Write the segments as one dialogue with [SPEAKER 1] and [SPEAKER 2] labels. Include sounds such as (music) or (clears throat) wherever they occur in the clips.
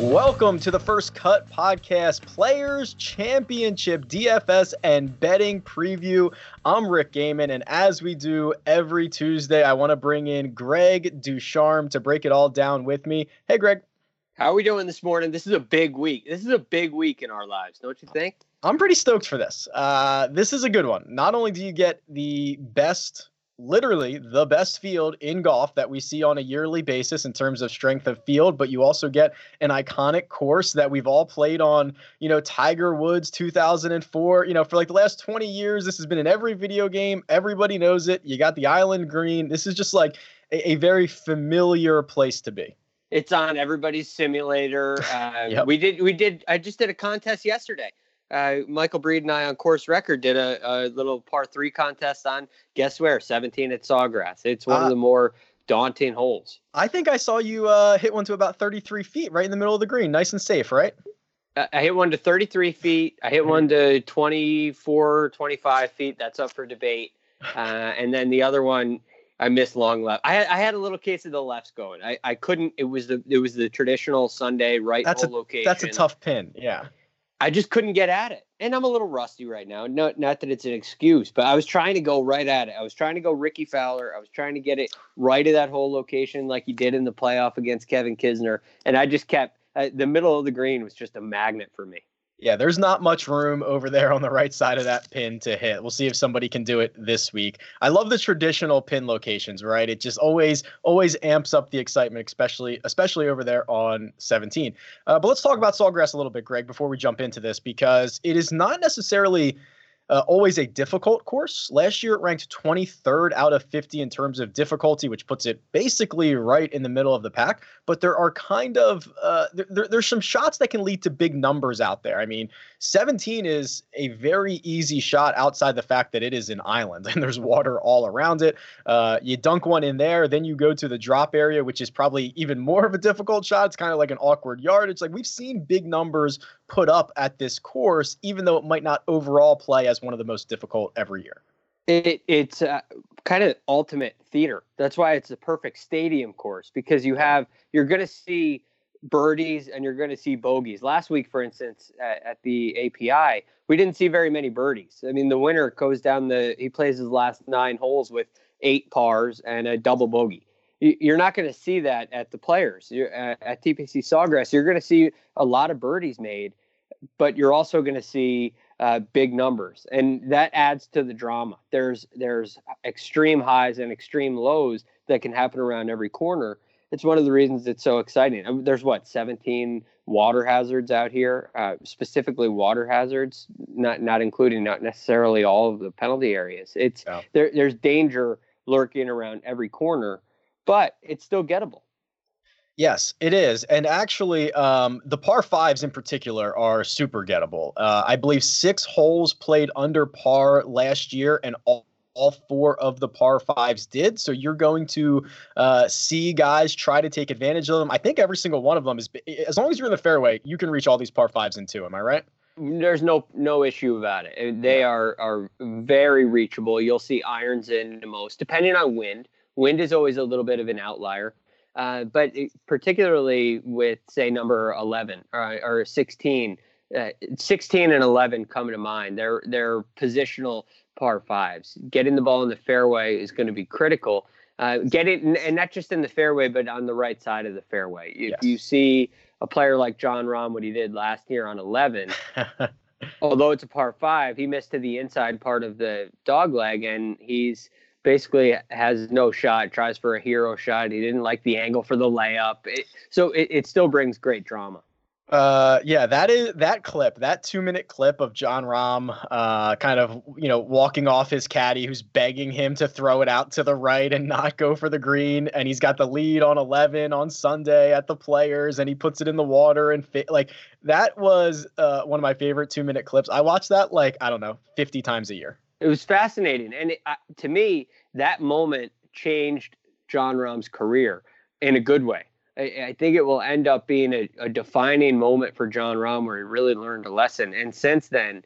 [SPEAKER 1] Welcome to the First Cut Podcast Players Championship DFS and Betting Preview. I'm Rick Gehman, and as we do every Tuesday, I want to bring in Greg Ducharme to break it all down with me. Hey, Greg.
[SPEAKER 2] How are we doing this morning? This is a big week. This is a big week in our lives, don't you think?
[SPEAKER 1] I'm pretty stoked for this. Uh, this is a good one. Not only do you get the best literally the best field in golf that we see on a yearly basis in terms of strength of field, but you also get an iconic course that we've all played on, you know, Tiger Woods 2004. You know, for like the last 20 years, this has been in every video game. Everybody knows it. You got the Island Green. This is just like a, a very familiar place to be.
[SPEAKER 2] It's on everybody's simulator. Uh, (laughs) yep. We did, we did, I just did a contest yesterday uh, Michael Breed and I on course record did a, a, little par three contest on guess where 17 at Sawgrass. It's one uh, of the more daunting holes.
[SPEAKER 1] I think I saw you uh, hit one to about 33 feet right in the middle of the green, nice and safe, right?
[SPEAKER 2] I hit one to 33 feet. I hit one to 24, 25 feet. That's up for debate. Uh, and then the other one, I missed long left. I had, I had a little case of the lefts going. I, I couldn't. It was the it was the traditional Sunday right
[SPEAKER 1] that's a,
[SPEAKER 2] location.
[SPEAKER 1] That's a tough pin. Yeah.
[SPEAKER 2] I just couldn't get at it. And I'm a little rusty right now. Not not that it's an excuse, but I was trying to go right at it. I was trying to go Rickie Fowler. I was trying to get it right at that whole location like he did in the playoff against Kevin Kisner. And I just kept uh, the middle of the green was just a magnet for me.
[SPEAKER 1] Yeah, there's not much room over there on the right side of that pin to hit. We'll see if somebody can do it this week. I love the traditional pin locations, right? It just always always amps up the excitement, especially especially over there on 17. Uh, but let's talk about Sawgrass a little bit, Greg, before we jump into this, because it is not necessarily uh, always a difficult course. Last year, it ranked 23rd out of 50 in terms of difficulty, which puts it basically right in the middle of the pack. But there are kind of uh, there, there's some shots that can lead to big numbers out there. I mean, 17 is a very easy shot outside the fact that it is an island (laughs) and there's water all around it. Uh, you dunk one in there, then you go to the drop area, which is probably even (laughs) more of a difficult shot. It's kind of like an awkward yard. It's like we've seen big numbers put up at this course, even though it might not overall play as one of the most difficult every year.
[SPEAKER 2] It, it's uh, kind of ultimate theater. That's why it's a perfect stadium course because you have you're going to see birdies and you're going to see bogeys. Last week, for instance, at, at, the API, we didn't see very many birdies. I mean, the winner goes down the he plays his last nine holes with eight pars and a double bogey. You're not going to see that at the players. You're, at TPC Sawgrass, you're going to see a lot of birdies made, but you're also going to see uh, big numbers, and that adds to the drama. There's there's extreme highs and extreme lows that can happen around every corner. It's one of the reasons it's so exciting. I mean, there's what 17 water hazards out here, uh, specifically water hazards, not not including not necessarily all of the penalty areas. It's yeah. there. There's danger lurking around every corner, but it's still gettable.
[SPEAKER 1] Yes, it is. And actually, um, the par fives in particular are super gettable. Uh, I believe six holes played under par last year, and all, all four of the par fives did. So you're going to uh, see guys try to take advantage of them. I think every single one of them is, as long as you're in the fairway, you can reach all these par fives in two. Am I right?
[SPEAKER 2] There's no no issue about it. They are are very reachable. You'll see irons in the most, depending on wind. Wind is always a little bit of an outlier. Uh, but it, particularly with say number 11 or, or 16 uh, 16 and 11 come to mind they're they're positional par fives. Getting the ball in the fairway is going to be critical. Uh, get it, and not just in the fairway, but on the right side of the fairway. If yes. you see a player like Jon Rahm, what he did last year on 11, (laughs) although it's a par five, he missed to the inside part of the dog leg, and he's basically has no shot. Tries for a hero shot. He didn't like the angle for the layup. It, so it, it still brings great drama.
[SPEAKER 1] Uh, yeah, that is that clip, that two minute clip of Jon Rahm, uh, kind of you know walking off his caddy, who's begging him to throw it out to the right and not go for the green, and he's got the lead on eleven on Sunday at the Players, and he puts it in the water and like that was uh, one of my favorite two minute clips. I watched that like I don't know fifty times a year.
[SPEAKER 2] It was fascinating, and it, uh, to me, that moment changed Jon Rahm's career in a good way I, I think it will end up being a, a defining moment for Jon Rahm where he really learned a lesson. And since then,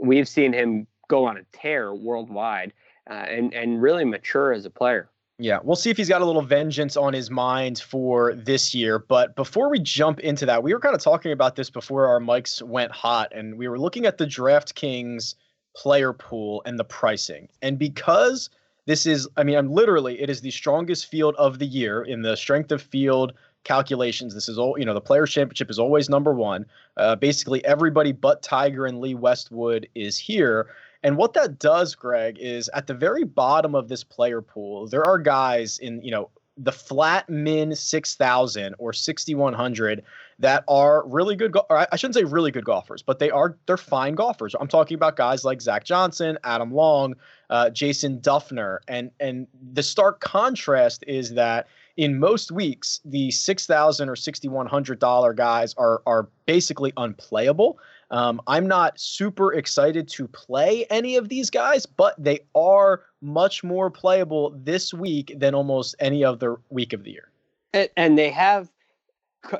[SPEAKER 2] we've seen him go on a tear worldwide uh, and and really mature as a player.
[SPEAKER 1] Yeah, we'll see if he's got a little vengeance on his mind for this year. But before we jump into that, we were kind of talking about this before our mics went hot, and we were looking at the DraftKings player pool and the pricing. And because this is, I mean, I'm literally, it is the strongest field of the year in the strength of field calculations. This is all, you know, the Players Championship is always number one. Uh, basically, everybody but Tiger and Lee Westwood is here. And what that does, Greg, is at the very bottom of this player pool, there are guys in, you know, the flat min 6000 or 6100 that are really good go- I shouldn't say really good golfers but they are they're fine golfers i'm talking about guys like zach johnson adam long uh, jason dufner and and the stark contrast is that in most weeks, the six thousand or sixty one hundred dollar guys are are basically unplayable. Um, I'm not super excited to play any of these guys, but they are much more playable this week than almost any other week of the year.
[SPEAKER 2] And, and they have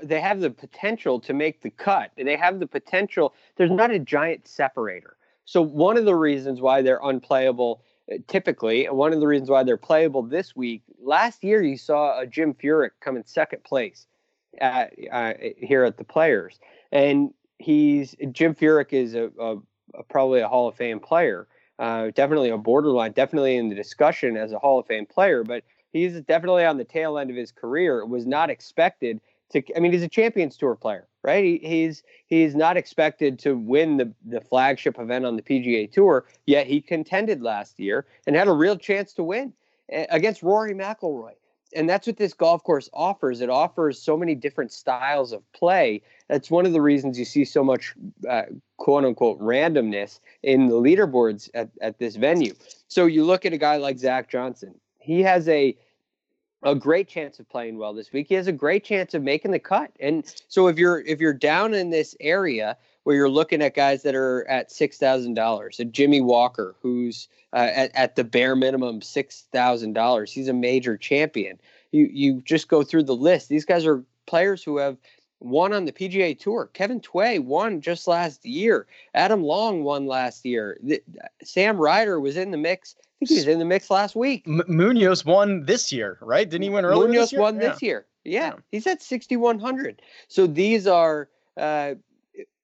[SPEAKER 2] they have the potential to make the cut. They have the potential. There's not a giant separator. So one of the reasons why they're unplayable typically. And one of the reasons why they're playable this week, last year you saw a Jim Furyk come in second place at, uh, here at the Players, and he's Jim Furyk is a, a, a probably a Hall of Fame player, uh, definitely a borderline, definitely in the discussion as a Hall of Fame player, but he's definitely on the tail end of his career. It was not expected to. I mean, he's a Champions Tour player right? He, he's he's not expected to win the the flagship event on the PGA Tour, yet he contended last year and had a real chance to win eh, against Rory McIlroy. And that's what this golf course offers. It offers so many different styles of play. That's one of the reasons you see so much uh, quote unquote randomness in the leaderboards at, at this venue. So you look at a guy like Zach Johnson. He has a a great chance of playing well this week. He has a great chance of making the cut. And so if you're if you're down in this area where you're looking at guys that are at six thousand dollars, a Jimmy Walker who's uh, at, at the bare minimum six thousand dollars, he's a major champion. You you just go through the list. These guys are players who have won on the PGA Tour. Kevin Tway won just last year. Adam Long won last year. The, Sam Ryder was in the mix think he was in the mix last week.
[SPEAKER 1] M- Munoz won this year, right? Didn't he win earlier?
[SPEAKER 2] Munoz
[SPEAKER 1] this year?
[SPEAKER 2] won yeah. this year. Yeah. yeah. he's at 6100. So these are uh,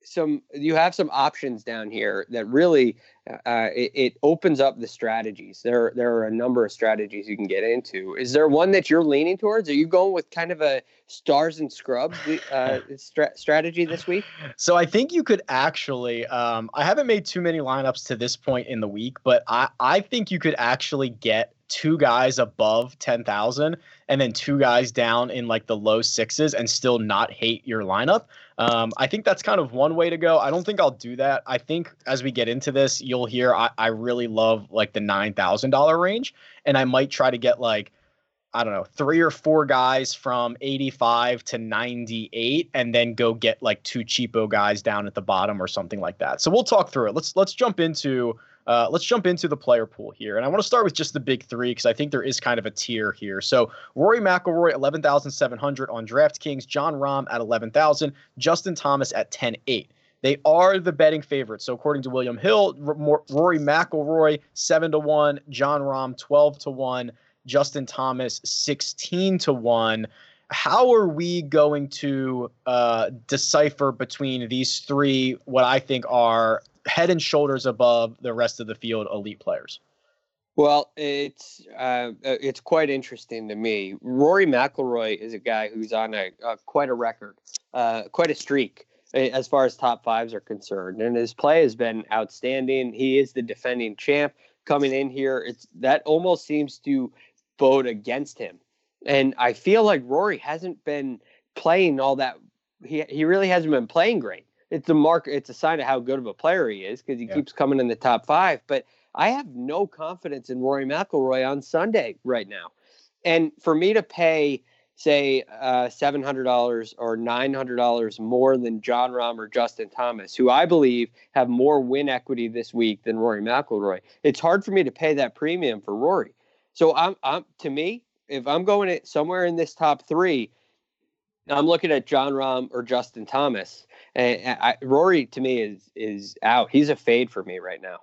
[SPEAKER 2] some. You have some options down here that really uh, it, it, opens up the strategies. There, there are a number of strategies you can get into. Is there one that you're leaning towards? Are you going with kind of a stars and scrubs uh, (laughs) stra- strategy this week?
[SPEAKER 1] So I think you could actually. Um, I haven't made too many lineups to this point in the week, but I, I think you could actually get two guys above 10,000 and then two guys down in like the low sixes and still not hate your lineup. Um, I think that's kind of one way to go. I don't think I'll do that. I think as we get into this, you'll hear I, I really love like the $9,000 range and I might try to get like, I don't know, three or four guys from 85 to 98 and then go get like two cheapo guys down at the bottom or something like that. So we'll talk through it. Let's let's jump into uh, let's jump into the player pool here, and I want to start with just the big three because I think there is kind of a tier here. So Rory McIlroy, eleven thousand seven hundred on DraftKings. Jon Rahm at eleven thousand. Justin Thomas at ten eight. They are the betting favorites. So according to William Hill, Rory McIlroy seven to one, Jon Rahm twelve to one, Justin Thomas sixteen to one how are we going to uh, decipher between these three what i think are head and shoulders above the rest of the field elite players.
[SPEAKER 2] Well, it's uh, uh, it's quite interesting to me. Rory McIlroy is a guy who's on a, a quite a record, uh, quite a streak as far as top fives are concerned, and his play has been outstanding. He is the defending champ coming in here. It's that almost seems to bode against him, and I feel like Rory hasn't been playing all that. He he really hasn't been playing great. It's a mark. It's a sign of how good of a player he is because he yeah. keeps coming in the top five, but I have no confidence in Rory McIlroy on Sunday right now. And for me to pay, say, uh, $700 or $900 more than Jon Rahm or Justin Thomas, who I believe have more win equity this week than Rory McIlroy, it's hard for me to pay that premium for Rory. So I'm, I'm to me, if I'm going it somewhere in this top three, I'm looking at Jon Rahm or Justin Thomas. And I, Rory to me is is out. He's a fade for me right now.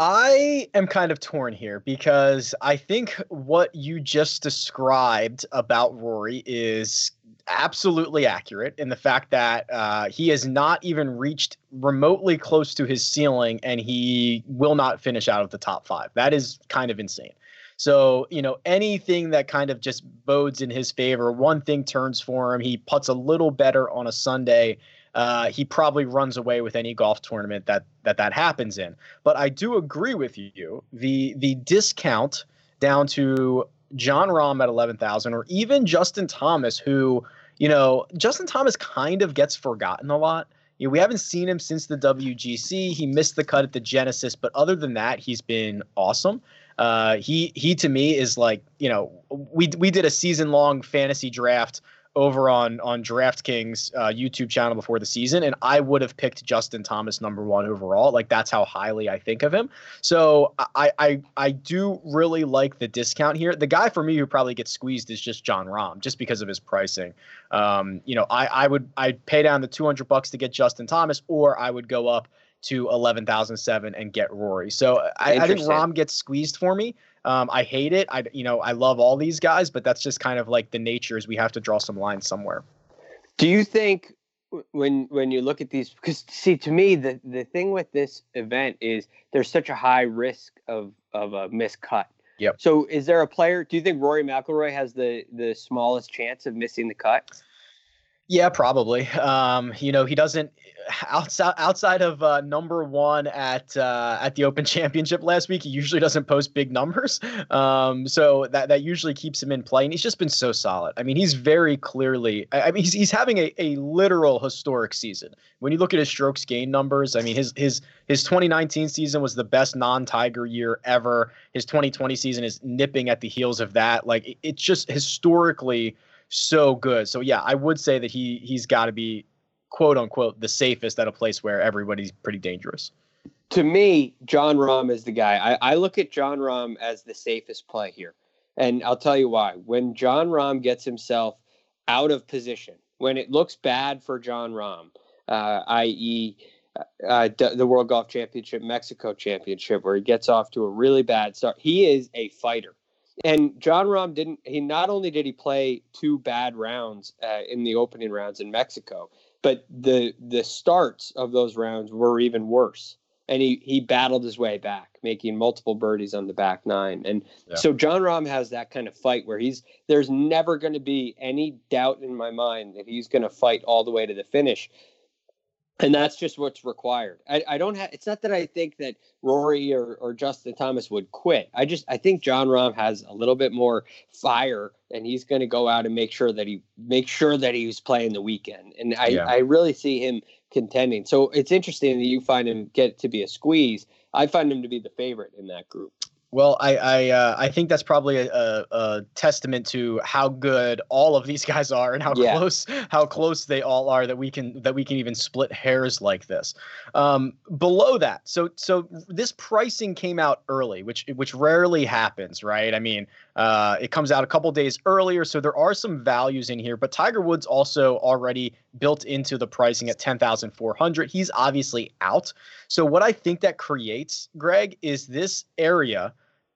[SPEAKER 1] I am kind of torn here because I think what you just described about Rory is absolutely accurate in the fact that uh, he has not even reached remotely close to his ceiling and he will not finish out of the top five. That is kind of insane. So, you know, anything that kind of just bodes in his favor, one thing turns for him. He puts a little better on a Sunday uh, he probably runs away with any golf tournament that that that happens in. But I do agree with you. The the discount down to Jon Rahm at eleven thousand, or even Justin Thomas, who you know Justin Thomas kind of gets forgotten a lot. You know, we haven't seen him since the WGC. He missed the cut at the Genesis, but other than that, he's been awesome. Uh, he he to me is like you know we we did a season long fantasy draft over on on DraftKings uh, YouTube channel before the season, and I would have picked Justin Thomas number one overall. Like that's how highly I think of him. So I I I do really like the discount here. The guy for me who probably gets squeezed is just Jon Rahm, just because of his pricing. Um, you know, I I would I'd pay down the two hundred bucks to get Justin Thomas, or I would go up to eleven thousand seven and get Rory. So I, I think Rahm gets squeezed for me. Um, I hate it. I you know I love all these guys, but that's just kind of like the nature is we have to draw some lines somewhere.
[SPEAKER 2] Do you think when when you look at these because see to me the the thing with this event is there's such a high risk of of a miscut.
[SPEAKER 1] Yep.
[SPEAKER 2] So is there a player? Do you think Rory McIlroy has the the smallest chance of missing the cut?
[SPEAKER 1] Yeah, probably. Um, you know, he doesn't (laughs) outside outside of uh, number one at uh, at the Open (laughs) Championship last week. He usually doesn't post big numbers, (laughs) um, so that that usually keeps him in play. And he's just been so solid. I mean, he's very clearly. I mean, he's he's having a, a literal historic season. When you look at his strokes gain numbers, I mean, his his his 2019 season was the best non-Tiger year ever. His 2020 season is nipping at the heels of that. Like it, it's just historically so good. So yeah, I would say that he he's got to be quote unquote the safest at a place where everybody's pretty dangerous.
[SPEAKER 2] To me, Jon Rahm is the guy. I, I look at Jon Rahm as the safest play here. And I'll tell you why. When Jon Rahm gets himself out of position, when it looks bad for Jon Rahm, uh, i.e., uh, the World Golf Championship, Mexico Championship, where he gets off to a really bad start, he is a fighter and Jon Rahm didn't. He not only did he play two bad rounds uh, in the opening rounds in Mexico, but the the starts of those rounds were even worse. And he he battled his way back, making multiple birdies on the back nine. And yeah. so Jon Rahm has that kind of fight where he's there's never going to be any doubt in my mind that he's going to fight all the way to the finish and that's just what's required. I, I don't have. It's not that I think that Rory or, or Justin Thomas would quit. I just I think Jon Rahm has a little bit more fire, and he's going to go out and make sure that he make sure that he's playing the weekend. And I yeah. I really see him contending. So it's interesting that you find him get to be a squeeze. I find him to be the favorite in that group.
[SPEAKER 1] Well, I I, uh, I think that's probably a, a, testament to how good all of these (laughs) guys are and how yeah. close how close they all are that we can that we can even split hairs like this. Um, below that, so so this pricing came out early, which which rarely happens, right? I mean, uh, it comes out a couple days earlier, so there are some values in here. But Tiger Woods also already built into the pricing at ten thousand four hundred. He's obviously out. So what I think that creates, Greg, is this area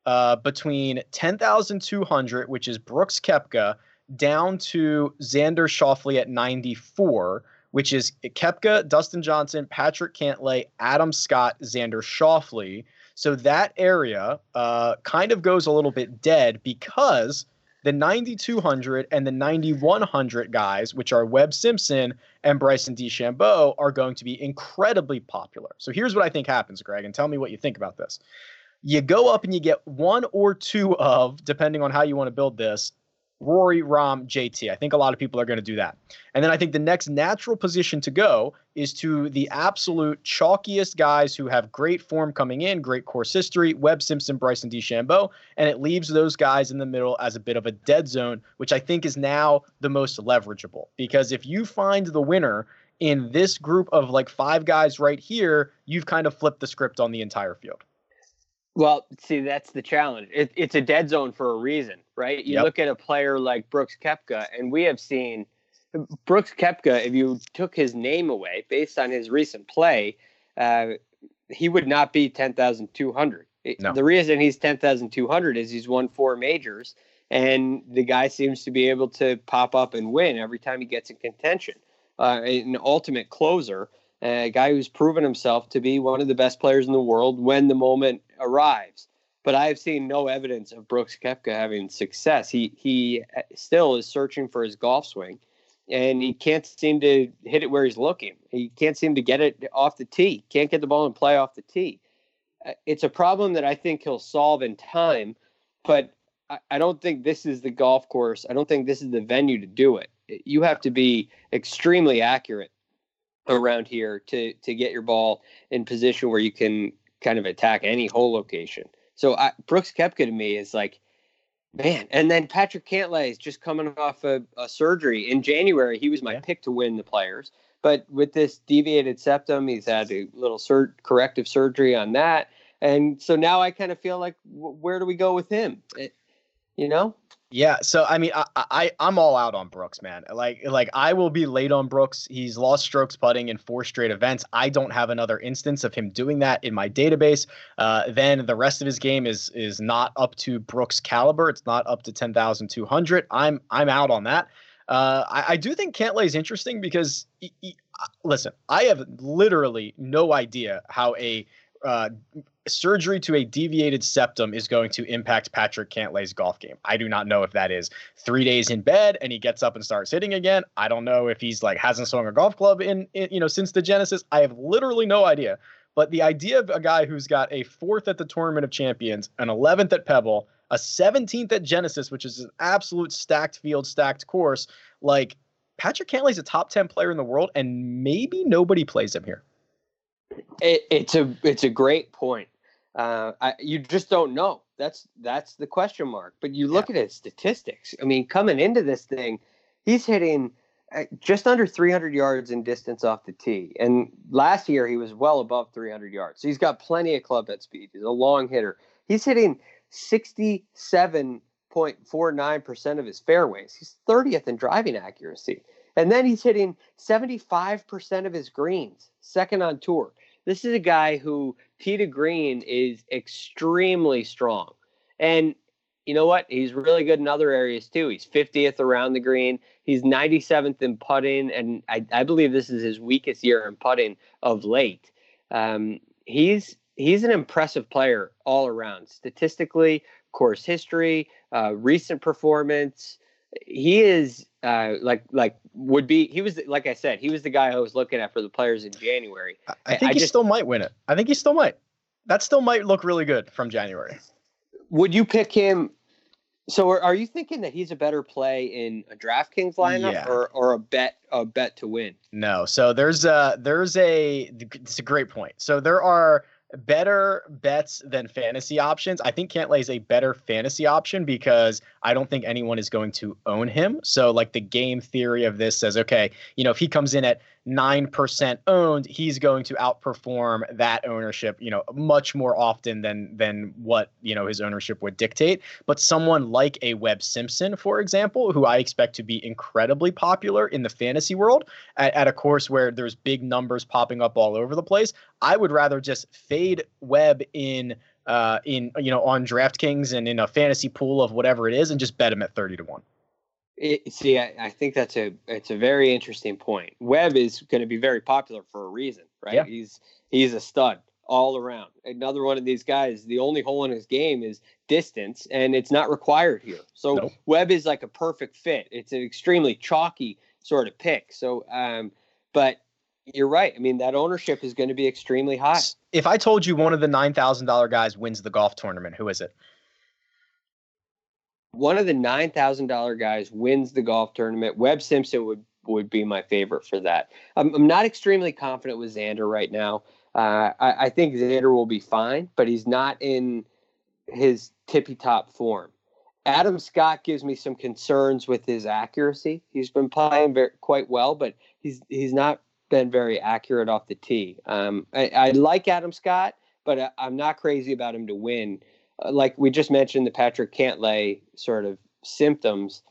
[SPEAKER 1] uh, between 10,200, which is Brooks Koepka, down to Xander Schauffele at 94, which is Koepka, Dustin Johnson, Patrick Cantlay, Adam Scott, Xander Schauffele. So that area uh, kind of goes a little bit dead because the 9200 and the 9100 guys, which are Webb Simpson and Bryson DeChambeau, are going to be incredibly popular. So here's what I think happens, Greg, and tell me what you think about this. You go up and you get one or two of, depending on how you want to build this, Rory, Rahm, JT. I think a lot of people are going to do that. And then I think the next natural position to go is to the absolute chalkiest guys who have great form coming in, great course history, Webb Simpson, Bryson DeChambeau, and it leaves those guys in the middle as a bit of a dead zone, which I think is now the most leverageable. Because if you find the winner in this group of like five guys right here, you've kind of flipped the script on the entire field.
[SPEAKER 2] Well, see, that's the challenge. It, it's a dead zone for a reason, right? You yep. look at a player like Brooks Koepka, and we have seen Brooks Koepka. If you took his name away based on his recent play, uh, he would not be ten thousand two hundred. No. The reason he's ten thousand two hundred is he's won four majors, and the guy seems to be able to pop up and win every time he gets in contention. Uh, an ultimate closer a guy who's proven himself to be one of the best players in the world when the moment arrives. But I have seen no evidence of Brooks Koepka having success. He he still is searching for his golf swing, and he can't seem to hit it where he's looking. He can't seem to get it off the tee. Can't get the ball and play off the tee. Uh, it's a problem that I think he'll solve in time, but I don't think this is the golf course. I don't think this is the venue to do it. You have to be extremely accurate around here to to get your ball in position where you can kind of attack any hole location. So I, Brooks Koepka to me is like, man. And then Patrick Cantlay is just coming off a, a surgery in January. He was my yeah. pick to win the Players, but with this deviated septum, he's had a little sur- corrective surgery on that, and so now I kind of feel like, where do we go with him? It, you know?
[SPEAKER 1] Yeah, so I mean, I, I I'm all out on Brooks, man. Like like I will be late on Brooks. He's lost strokes putting in four straight events. I don't have another instance of him doing that in my database. Uh, then the rest of his game is is not up to Brooks caliber. It's not up to ten thousand two hundred. I'm I'm out on that. Uh, I, I, do think Cantlay is interesting because, he, he, uh, listen, I have literally no idea how a uh, surgery to a deviated septum is going to impact Patrick Cantlay's golf game. I do not know if that is three days in bed and he gets up and starts hitting again. I don't know if he's like hasn't swung a golf club in, in you know since the Genesis. I have literally no idea. But the idea of a guy who's got a fourth at the Tournament of Champions, an 11th at Pebble, a 17th at Genesis, which is an absolute stacked field, stacked course, like Patrick Cantlay's a top 10 player in the world, and maybe nobody plays him here.
[SPEAKER 2] It, it's a it's a great point. Uh, I, you just don't know. That's that's the question mark. But you look yeah. at his statistics. I mean, coming into this thing, he's hitting uh, just under 300 yards in distance off the tee. And last year he was well above 300 yards. So he's got plenty of club head speed. He's a long hitter. He's hitting 67.49% of his fairways. He's 30th in driving accuracy. And then he's hitting 75% of his greens, second on tour. This is a guy who tee to Green is extremely strong. And you know what? He's really good in other areas too. He's 50th around the green. He's 97th in putting, and I, I believe this is his weakest year in putting of late. Um, he's he's an impressive player all around, statistically, course history, uh, recent performance. He is uh, like like would be he was like I said he was the guy I was looking at for the players in January.
[SPEAKER 1] I, I think I he just, still might win it. I think he still might. That still might look really good from January.
[SPEAKER 2] Would you pick him? So are, are you thinking that he's a better play in a DraftKings lineup yeah. or, or a bet a bet to win?
[SPEAKER 1] No. So there's a there's a it's a great point. So there are better bets than fantasy options. I think Cantlay is a better fantasy option because I don't think anyone is going to own him. So, like the game theory of this says, okay, you know, if he comes in at 9% owned, he's going to outperform that ownership, you know, much more often than than what, you know, his ownership would dictate. But someone like a Webb Simpson, for example, who I expect to be incredibly popular in the fantasy world at, at a course where there's big numbers popping up all over the place, I would rather just fade Webb in uh, in you know on DraftKings and in a fantasy pool of whatever it is, and just bet him at thirty to one.
[SPEAKER 2] It, see, I, I, think that's a it's a very interesting point. Webb is going to be very popular for a reason, right? Yeah. He's he's a stud all around. Another one of these guys. The only hole in his game is distance, and it's not required here. So nope. Webb is like a perfect fit. It's an extremely chalky sort of pick. So, um, but you're right. I mean, that ownership is going to be extremely high.
[SPEAKER 1] If I told you one of the nine thousand dollar guys wins the golf tournament, who is it?
[SPEAKER 2] One of the nine thousand dollar guys wins the golf tournament. Webb Simpson would would be my favorite for that. I'm, I'm not extremely confident with Xander right now. Uh, I, I think Xander will be fine, but he's not in his tippy top form. Adam Scott gives me some concerns with his accuracy. He's been playing very, quite well, but he's he's not been very accurate off the tee. Um, I, I, like Adam Scott, but I, am not crazy about him to win. Like we just mentioned, the Patrick Cantlay sort of symptoms,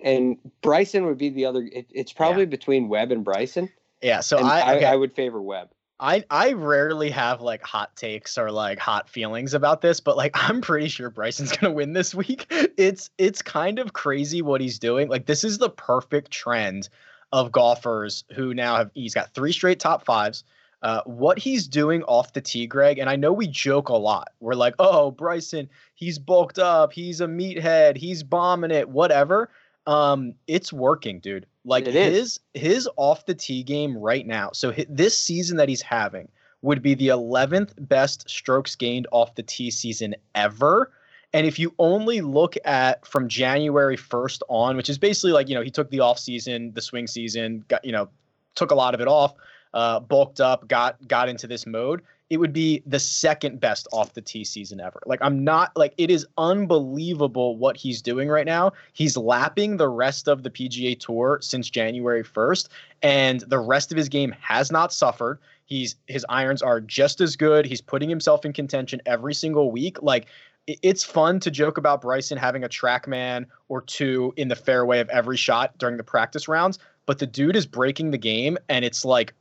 [SPEAKER 2] and Bryson would be the other. It, it's probably yeah. between Webb and Bryson.
[SPEAKER 1] Yeah, so I,
[SPEAKER 2] okay. I, I would favor Webb.
[SPEAKER 1] I I rarely have like hot takes or like hot feelings about this, but like (laughs) I'm pretty sure Bryson's gonna win this week. (laughs) It's it's kind of crazy what he's doing. Like this is the perfect trend of golfers who now have he's got three straight top fives. Uh, what he's doing off the tee, Greg, and I know we joke a lot. We're like, oh, Bryson, he's bulked up, he's a meathead, he's bombing it, whatever. Um, it's working, dude. Like it his is. his off the tee game right now. So his, this season that he's having would be the 11th best strokes gained off the tee season ever. And if you only look at from January 1st on, which is basically like, you know, he took the off season, the swing season, got, you know, took a lot of it off, uh, bulked up, got got into this mode, it would be the second best off the tee season ever. Like I'm not like it is unbelievable what he's doing right now. He's lapping the rest of the PGA Tour since January 1st and the rest of his game has not suffered. He's his irons are just as good. He's putting himself in contention every single week. Like it's fun to joke about Bryson having a TrackMan or two in the fairway of every shot during the practice rounds, but the dude is breaking the game and it's like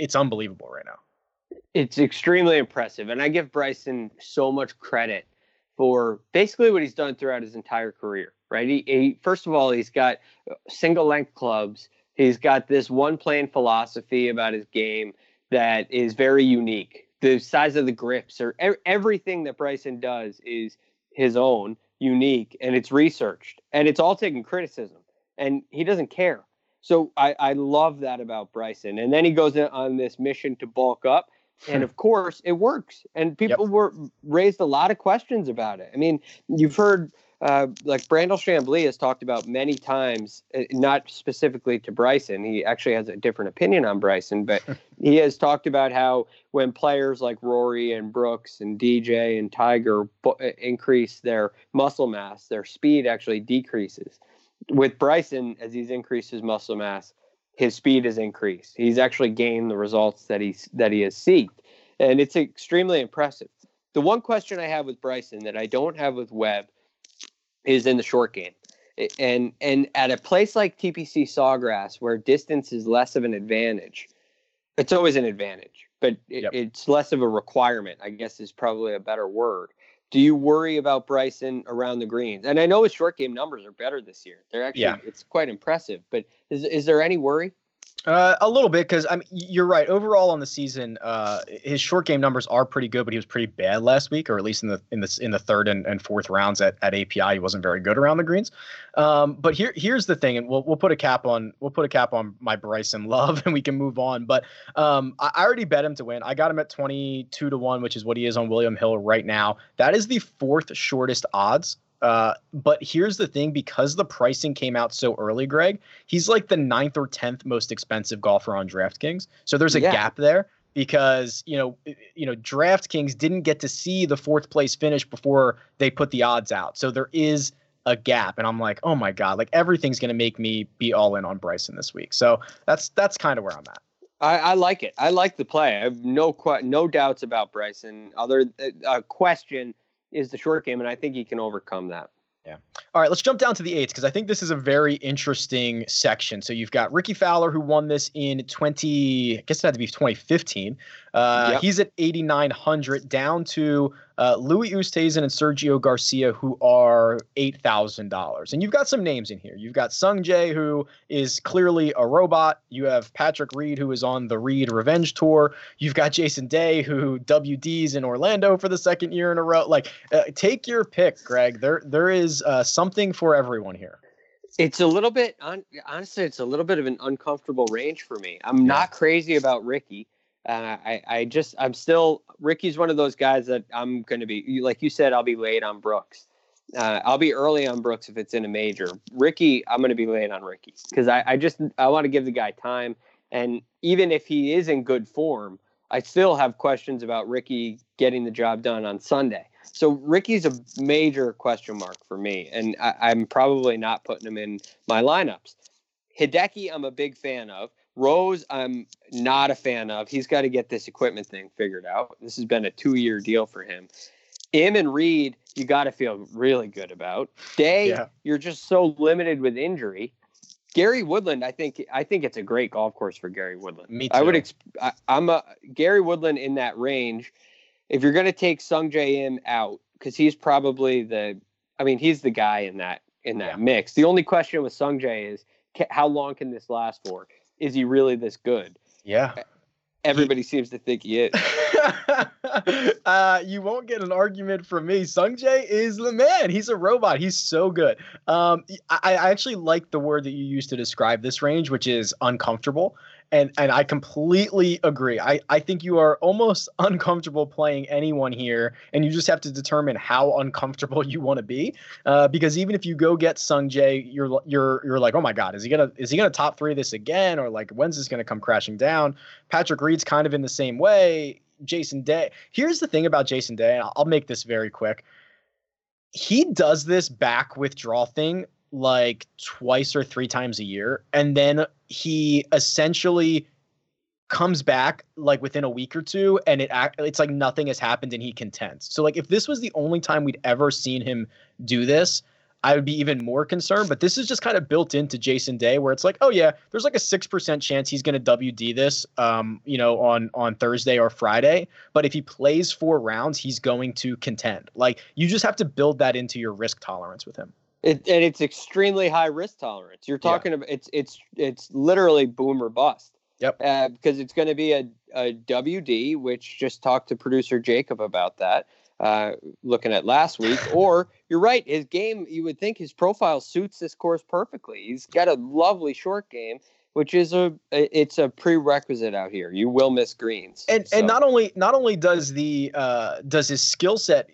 [SPEAKER 1] it's unbelievable right now.
[SPEAKER 2] It's extremely impressive and I give Bryson so much credit for basically what he's done throughout his entire career, right? He, he first of all, he's got uh, single length clubs. He's got this one plane philosophy about his game that is very unique the size of the grips or everything that Bryson does is his own, unique, and it's researched and it's all taking criticism, and he doesn't care. So I, I love that about Bryson. And then he goes on this mission to bulk up. And of course, it works. And people yep. were raised a lot of questions about it. I mean, you've heard uh, like Brandel Chamblee has talked about many times, uh, not specifically to Bryson. He actually has a different opinion on Bryson, but (laughs) he has talked about how when players like Rory and Brooks and DJ and Tiger uh, increase their muscle mass, their speed actually decreases. With Bryson, as he's increased his muscle mass, his speed has increased. He's actually gained the results that he's that he has seeked, and it's extremely impressive. The one question I have with Bryson that I don't have with Webb is in the short game. And and at a place like TPC Sawgrass where distance is less of an advantage, it's always an advantage, but it, yep. it's less of a requirement. I guess is probably a better word. Do you worry about Bryson around the greens? And I know his short game numbers are better this year. They're actually yeah. it's quite impressive. But is is there any worry?
[SPEAKER 1] Uh, a little bit because I mean you're right. Overall on the season, uh, his short game numbers are pretty good, but he was pretty bad last week, or at least in the in the in the third and, and fourth rounds at, at API, he wasn't very good around the greens. Um, but here here's the thing, and we'll we'll put a cap on we'll put a cap on my Bryson Love, (laughs) and we can move on. But um, I, I already bet him to win. I got him at twenty two to one, which is what he is on William Hill right now. That is the fourth shortest odds uh, but here's the thing because the pricing came out so early, Greg, he's like the ninth or 10th most expensive golfer on DraftKings. So there's a yeah. gap there because, you know, you know, DraftKings didn't get to see the fourth place finish before they put the odds out. So there is a gap and I'm like, "Oh my god, like everything's going to make me be all in on Bryson this week." So that's that's kind of where I'm at.
[SPEAKER 2] I, I, like it. I like the play. I have no no doubts about Bryson. Other uh, question is the short game, and I think he can overcome that.
[SPEAKER 1] Yeah. All right, let's jump down to the eights because I think this is a very interesting section. So you've got Rickie Fowler who won this in 20, I guess it had to be 2015. Uh, yep. He's at 8,900, down to uh, Louis Oosthuizen and Sergio Garcia, who are eight thousand dollars. And you've got some names in here. You've got Sungjae, who is clearly a robot. You have Patrick Reed, who is on the Reed Revenge Tour. You've got Jason Day, who WDs in Orlando for the second year in a row. Like, uh, take your pick, Greg. There, there is uh, something for everyone here.
[SPEAKER 2] It's a little bit, honestly, it's a little bit of an uncomfortable range for me. I'm yeah. not crazy about Rickie. Uh, I, I just, I'm still, Rickie's one of those guys that I'm going to be, like you said, I'll be late on Brooks. Uh, I'll be early on Brooks if it's in a major. Rickie, I'm going to be late on Rickie because I, I just, I want to give the guy time. And even if he is in good form, I still have questions about Rickie getting the job done on Sunday. So Rickie's a major question mark for me, and I, am probably not putting him in my lineups. Hideki, I'm a big fan of. Rose, I'm not a fan of. He's got to get this equipment thing figured out. This has been a two year deal for him. Im and Reed, you got to feel really good about. Day, yeah. you're just so limited with injury. Gary Woodland, I think I think it's a great golf course for Gary Woodland.
[SPEAKER 1] Me too.
[SPEAKER 2] I would exp- I, am a Gary Woodland in that range. If you're going to take Sungjae Im out, because he's probably the, I mean, he's the guy in that in that yeah. mix. The only question with Sungjae is how long can this last for? Is he really this good?
[SPEAKER 1] Yeah.
[SPEAKER 2] Everybody he, seems to think he is. (laughs)
[SPEAKER 1] uh, you won't get an argument from me. Sungjae is the man. He's a robot. He's so good. Um, I, I actually like the word that you used to describe this range, which is uncomfortable and and I completely agree. I I think you are almost (laughs) uncomfortable playing anyone here, and you just have to determine how uncomfortable (laughs) you want to be. Uh, because even if you go get Sungjae, you're you're you're like, oh my god, is he gonna is he gonna top three this again, or like when's this gonna come crashing down? Patrick Reed's kind of in the same way. Jason Day. Here's the thing about Jason Day, and I'll make this very quick. He does this back withdrawal thing like twice or three times a year, and then he essentially comes back like within a week or two and it it's like nothing has happened and he contends. So like if this was the only time we'd ever seen him do this, I would be even more concerned. But this is just kind of built into Jason Day where it's like, oh yeah, there's like a six percent chance he's gonna WD this um, you know, on on Thursday or Friday. But if he plays four rounds, he's going to contend. Like you just have to build that into your risk tolerance with him.
[SPEAKER 2] It, and it's extremely high risk tolerance. You're talking yeah. about it's it's it's literally boom or bust.
[SPEAKER 1] Yep.
[SPEAKER 2] Uh, because it's going to be a, a WD, which just talked to producer Jacob about that. Uh, looking at last week, (laughs) or you're right, his game. You would think his profile suits this course perfectly. He's got a lovely short game, which is a it's a prerequisite out here. You will miss greens,
[SPEAKER 1] and so. and not only not only does the uh, does his skill set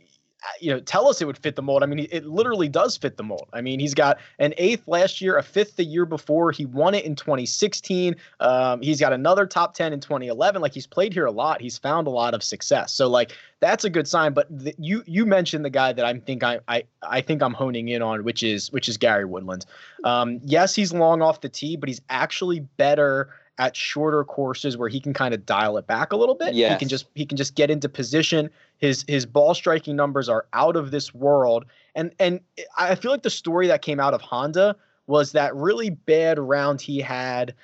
[SPEAKER 1] you know, tell us it would fit the mold. I mean, it literally does fit the mold. I mean, he's got an eighth last year, a fifth the year before. He won it in 2016. Um, he's got another top 10 in 2011. Like he's played here a lot. He's found a lot of success. So like that's a good sign. But the, you you mentioned the guy that I think I, I I think I'm honing in on, which is which is Gary Woodland. Um, yes, he's long off the tee, but he's actually better at shorter courses where he can kind of dial it back a little bit.
[SPEAKER 2] Yes.
[SPEAKER 1] He can just he can just get into position. His his ball striking numbers are out of this world. And and I feel like the story that came out of Honda was that really bad round he had.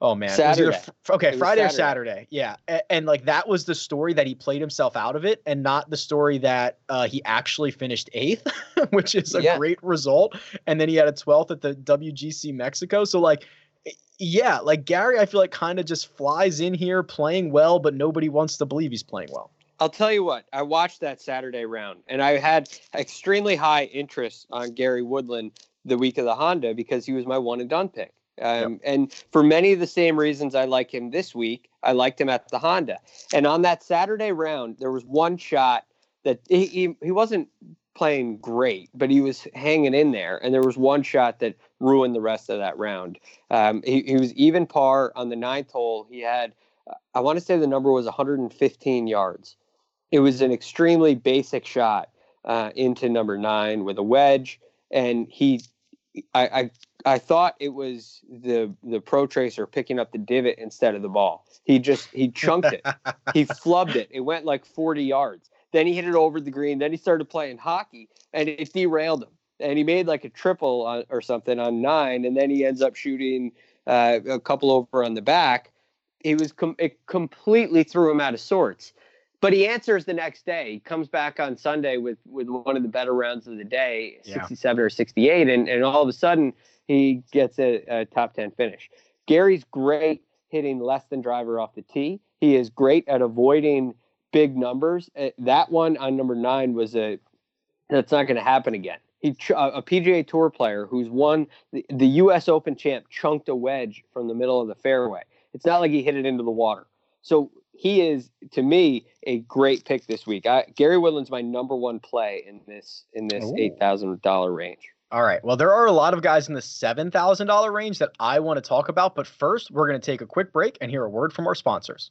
[SPEAKER 1] Oh man,
[SPEAKER 2] Saturday.
[SPEAKER 1] okay, Friday Saturday. or Saturday, yeah, and, and, like that was the story that he played himself out of it, and not the story that uh, he actually finished eighth, (laughs) which is a yeah. great result, and then he had a twelfth at the WGC Mexico. So like yeah, like Gary, I feel like kind of just flies in here playing well, but nobody wants to believe he's playing well.
[SPEAKER 2] I'll tell you what, I watched that Saturday round and I had extremely high interest on Gary Woodland the week of the Honda because he was my one and done pick. Um, yep. And for many of the same reasons I like him this week, I liked him at the Honda. And on that Saturday round, there was one shot that he, he, he wasn't playing great, but he was hanging in there. And there was one shot that ruined the rest of that round. Um, he, he, was even par on the ninth hole. He had, I want to say the number was 115 yards. It was an extremely basic shot uh, into number nine with a wedge, and he, I, I, I thought it was the the pro tracer picking up the divot instead of the ball. He just he chunked it. he (laughs) flubbed it. It went like 40 yards. Then he hit it over the green. Then he started playing hockey, and it derailed him and he made like a triple on, or something on nine, and then he ends up shooting uh, a couple over on the back. He was com- it completely threw him out of sorts. but he answers the next day. He comes back on Sunday with with one of the better rounds of the day,
[SPEAKER 1] Yeah.
[SPEAKER 2] 67 or 68, and and all of a sudden he gets a, a top 10 finish. Gary's great hitting less than driver off the tee. He is great at avoiding big numbers. Uh, that one on number nine was a that's not going to happen again. He uh, a PGA Tour player who's won the, the U.S. Open champ chunked a wedge from the middle of the fairway. It's not like he hit it into the water. So he is to me a great pick this week. I, Gary Woodland's my number one play in this in this
[SPEAKER 1] Ooh.
[SPEAKER 2] eight thousand dollar range.
[SPEAKER 1] All right. Well, there are a lot of guys in the $7,000 range that I want to talk about. But first, we're going to take a quick break and hear a word from our sponsors.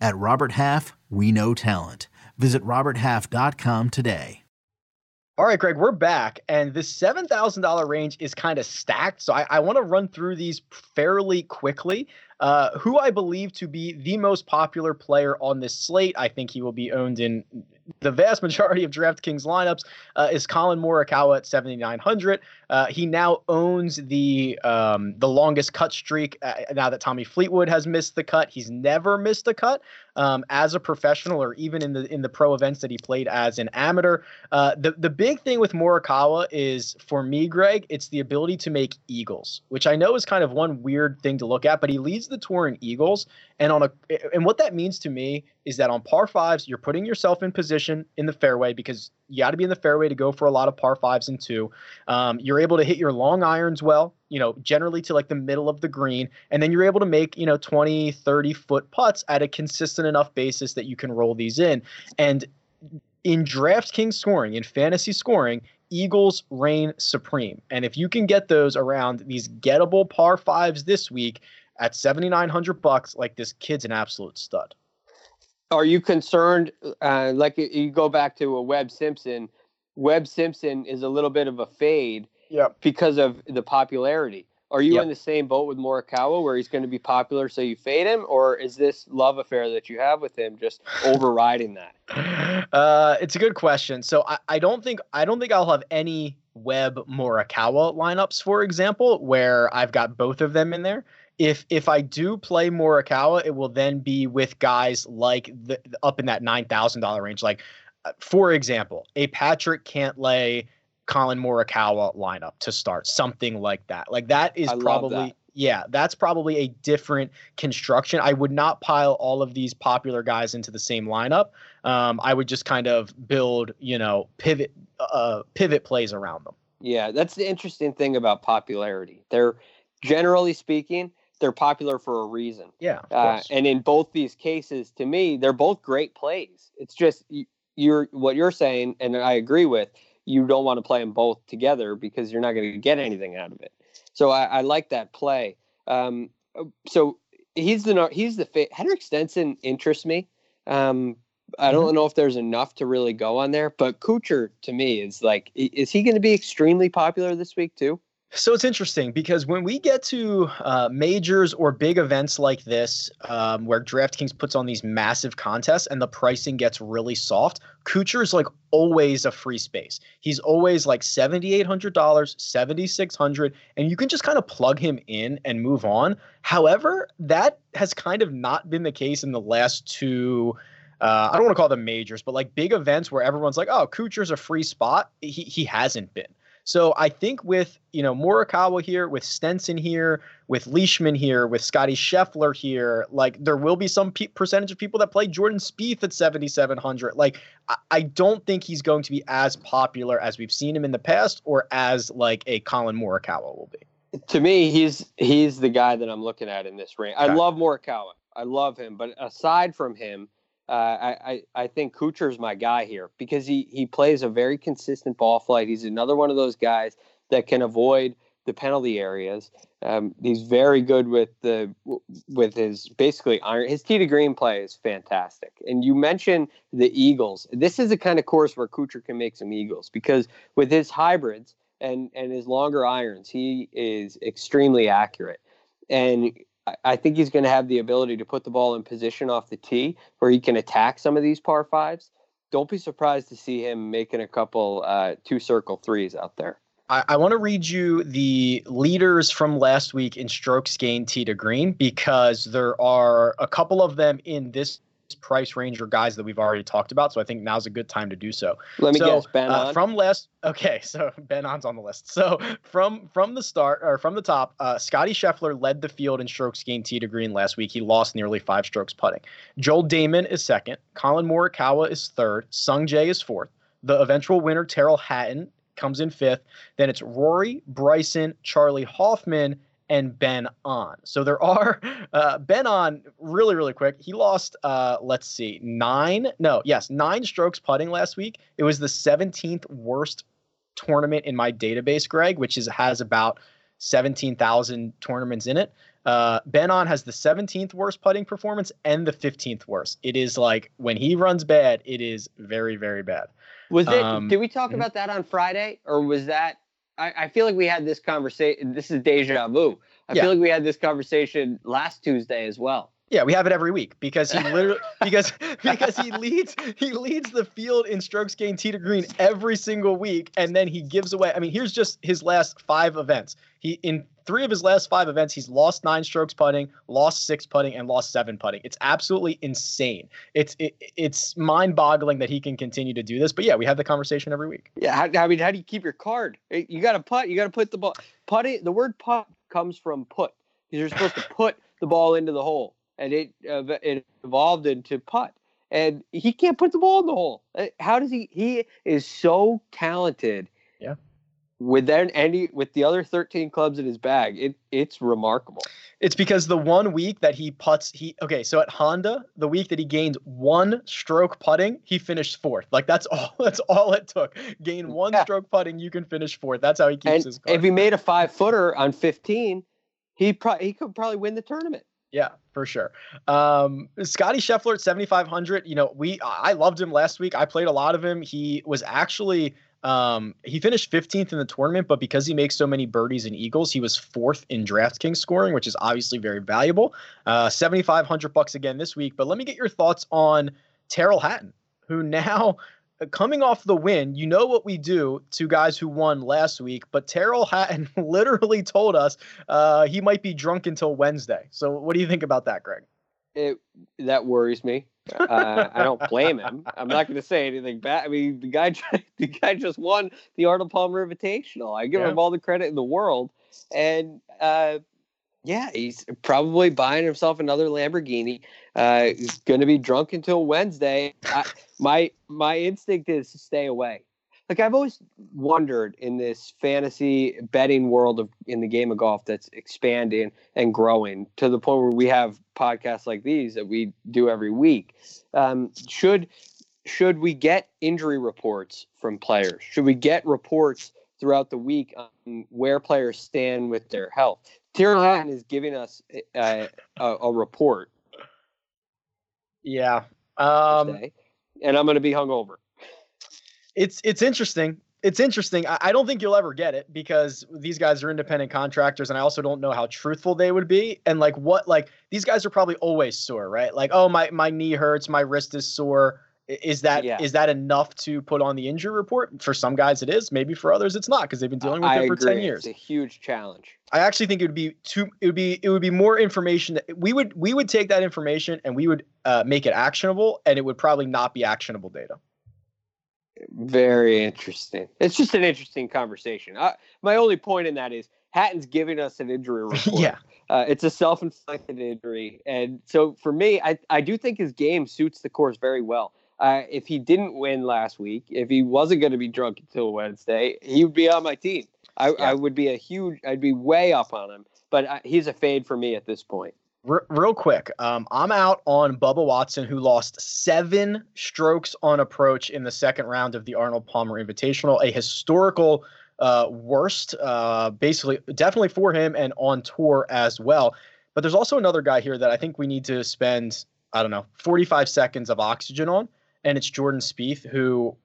[SPEAKER 3] At Robert Half, we know talent. Visit RobertHalf.com today.
[SPEAKER 1] All right, Greg, we're back, and thousand dollar range is kind of stacked. So I, I want to run through these fairly quickly. Uh, who I believe to be the most popular player on this slate, I think he will be owned in the vast majority of DraftKings lineups, uh, is Collin Morikawa at seventy nine hundred. Uh, he now owns the um, the longest cut streak. Uh, now that Tommy Fleetwood has missed the cut, he's never missed a cut um, as a professional or even in the in the pro events that he played as an amateur. Uh, the the big thing with Morikawa is for me, Greg, it's the ability to make eagles, which I know is kind of one weird thing to look at, but he leads the tour in eagles, and on a and what that means to me is that on par fives, you're putting yourself in position in the fairway because you got to be in the fairway to go for a lot of par fives and two. Um, you're able to hit your long irons well, you know, generally to like the middle of the green, and then you're able to make, you know, 20, 30 foot putts at a consistent enough basis that you can roll these in. And in DraftKings scoring, in fantasy scoring, Eagles reign supreme. And if you can get those around these gettable par fives this week at 7900 bucks, like this kid's an absolute stud.
[SPEAKER 2] Are you concerned? Uh, like you go back to a Webb Simpson. Webb Simpson is a little bit of a fade
[SPEAKER 1] Yep.
[SPEAKER 2] because of the popularity. Are you
[SPEAKER 1] Yep.
[SPEAKER 2] in the same boat with Morikawa, where he's going to be popular, so you fade him, or is this love affair that you have with him just overriding that? (laughs)
[SPEAKER 1] Uh, it's a good question. So I, I don't think I don't think I'll have any Webb Morikawa lineups, for example, where I've got both of them in there. If if I do play Morikawa, it will then be with guys like the up in that nine thousand dollar range. Like, uh, for example, a Patrick Cantlay, Collin Morikawa lineup to start, something like that. Like that is
[SPEAKER 2] I
[SPEAKER 1] probably
[SPEAKER 2] that.
[SPEAKER 1] yeah, that's probably a different construction. I would not pile all of these popular guys into the same lineup. Um, I would just kind of build, you know, pivot uh, pivot plays around them.
[SPEAKER 2] Yeah, that's the interesting thing about popularity. They're generally speaking, they're popular for a reason.
[SPEAKER 1] Yeah,
[SPEAKER 2] Uh, and in both these cases, to me, they're both great plays. It's just you, you're what you're saying, and I agree with. You don't want to play them both together because you're not going to get anything out of it. So I, I like that play. Um, so he's the he's the fa- Henrik Stenson interests me. Um, I don't know if there's enough to really go on there, but Kuchar to me is like, is he going to be extremely popular this week too?
[SPEAKER 1] So it's interesting because when we get to uh, majors or big events like this, um, where DraftKings puts on these massive contests and the pricing gets really soft, Kuchar is like always a free space. He's always like seventy eight hundred dollars, seventy six hundred, and you can just kind of plug him in and move on. However, that has kind of not been the case in the last two. Uh, I don't want to call them majors, but like big events where everyone's like, "Oh, Kuchar's a free spot." He he hasn't been. So I think with you know Morikawa here, with Stenson here, with Leishman here, with Scotty Scheffler here, like there will be some pe- percentage of people that play Jordan Spieth at 7,700. Like I-, I don't think he's going to be as popular as we've seen him in the past, or as like a Collin Morikawa will be.
[SPEAKER 2] To me, he's he's the guy that I'm looking at in this range. Okay. I love Morikawa. I love him, but aside from him, uh, I, I think Kuchar's my guy here because he he plays a very consistent ball flight. He's another one of those guys that can avoid the penalty areas. Um, he's very good with the with his basically iron. His tee to green play is fantastic. And you mentioned the eagles. This is the kind of course where Kuchar can make some eagles because with his hybrids and and his longer irons, he is extremely accurate. And I think he's going to have the ability to put the ball in position off the tee where he can attack some of these par fives. Don't be surprised to see him making a couple uh, two circle threes out there.
[SPEAKER 1] I, I want to read you the leaders from last week in strokes gained tee to green because there are a couple of them in this price range or guys that we've already talked about. So I think now's a good time to do so.
[SPEAKER 2] Let me
[SPEAKER 1] so,
[SPEAKER 2] guess, Ben
[SPEAKER 1] uh, from last. Okay, so (laughs) Ben An's on the list. So from from the start or from the top, uh, Scotty Scheffler led the field in strokes gained tee to green last week. He lost nearly five strokes putting. Joel Dahmen is second. Collin Morikawa is third. Sungjae is fourth. The eventual winner, Tyrrell Hatton, comes in fifth. Then it's Rory, Bryson, Charlie Hoffman, and Ben An. So there are (laughs) uh, Ben An really really quick. He lost uh, let's see nine no yes nine strokes putting last week. It was the 17th worst tournament in my database, Greg, which is has about 17,000 tournaments in it. Uh, ben An has the 17th worst putting performance and the 15th worst. It is like when he runs bad, it is very very bad.
[SPEAKER 2] Was it? Um, did we talk mm-hmm. about that on Friday, or was that I, I feel like we had this conversation. This is deja vu. I yeah. feel like we had this conversation last Tuesday as well.
[SPEAKER 1] Yeah, we have it every week because he literally (laughs) because because he leads he leads the field in strokes gained tee to green every single week, and then he gives away. I mean, here's just his last five events. He in three of his last five events, he's lost nine strokes putting, lost six putting, and lost seven putting. It's absolutely insane. It's it, it's mind boggling that he can continue to do this. But yeah, we have the conversation every week.
[SPEAKER 2] Yeah, how, I mean, how do you keep your card? Eh, you got to putt. You got to put the ball putting. The word putt comes from put because you're supposed to put the ball into the hole and it uh, it evolved into putt. And he can't put the ball in the hole. Uh, how does he? He is so talented.
[SPEAKER 1] Yeah.
[SPEAKER 2] With then any with the other 13 clubs in his bag, it it's remarkable.
[SPEAKER 1] It's because the one week that he puts, he okay. So at Honda, the week that he gained one stroke putting, he finished fourth. Like that's (laughs) all. That's all it took. Gain one yeah. stroke putting, you can finish fourth. That's how he keeps
[SPEAKER 2] and
[SPEAKER 1] his.
[SPEAKER 2] Card. If he made a five footer on 15, he pro- he could probably win the tournament.
[SPEAKER 1] Yeah, for sure. Um, Scotty Scheffler at 7,500. You know, we I loved him last week. I played a lot of him. He was actually um, he finished 15th in the tournament, but because he makes so many birdies and eagles, he was fourth in DraftKings scoring, which is obviously very valuable. Uh, 7,500 bucks again this week. But let me get your thoughts on Tyrrell Hatton, who now coming off the win, you know what we do to guys who won last week, but Tyrrell Hatton (laughs) literally told us uh, he might be drunk until Wednesday. So, what do you think about that, Greg?
[SPEAKER 2] It that worries me. Uh, I don't blame him. (laughs) I'm not going to say anything bad. I mean, the guy (laughs) the guy just won the Arnold Palmer Invitational. I give yeah. him all the credit in the world, and uh, yeah, he's probably buying himself another Lamborghini. Uh, he's going to be drunk until Wednesday. I, my my instinct is to stay away. Like I've always wondered in this fantasy betting world of in the game of golf that's expanding and growing to the point where we have podcasts like these that we do every week. Um, should should we get injury reports from players? Should we get reports throughout the week on where players stand with their health? Tyrrell Hatton is giving us a, a, a report.
[SPEAKER 1] Yeah. Um,
[SPEAKER 2] and I'm going to be hungover.
[SPEAKER 1] It's it's interesting. It's interesting. I, I don't think you'll ever get it because these guys are independent contractors, and I also don't know how truthful they would be. And like what like these guys are probably always sore, right? Like, oh my my knee hurts, my wrist is sore is that yeah. is that enough to put on the injury report? For some guys, it is. Maybe for others, it's not because they've been dealing with I it for
[SPEAKER 2] agree.
[SPEAKER 1] ten years.
[SPEAKER 2] It's a huge challenge.
[SPEAKER 1] I actually think it would be too. It would be it would be more information that we would we would take that information and we would uh, make it actionable, and it would probably not be actionable data.
[SPEAKER 2] Very interesting. It's just an interesting conversation. Uh, my only point in that is Hatton's giving us an injury (laughs) report.
[SPEAKER 1] yeah.
[SPEAKER 2] Uh, it's a self-inflicted injury, and so for me, I I do think his game suits the course very well. Uh, if he didn't win last week, if he wasn't going to be drunk until Wednesday, he would be on my team. I,
[SPEAKER 1] Yeah.
[SPEAKER 2] I would be a huge. I'd be way up on him, but uh, he's a fade for me at this point.
[SPEAKER 1] R- real quick, um, I'm out on Bubba Watson, who lost seven strokes on approach in the second round of the Arnold Palmer Invitational, a historical uh, worst, uh, basically, definitely for him and on tour as well. But there's also another guy here that I think we need to spend, I don't know, 45 seconds of oxygen on, and it's Jordan Spieth, who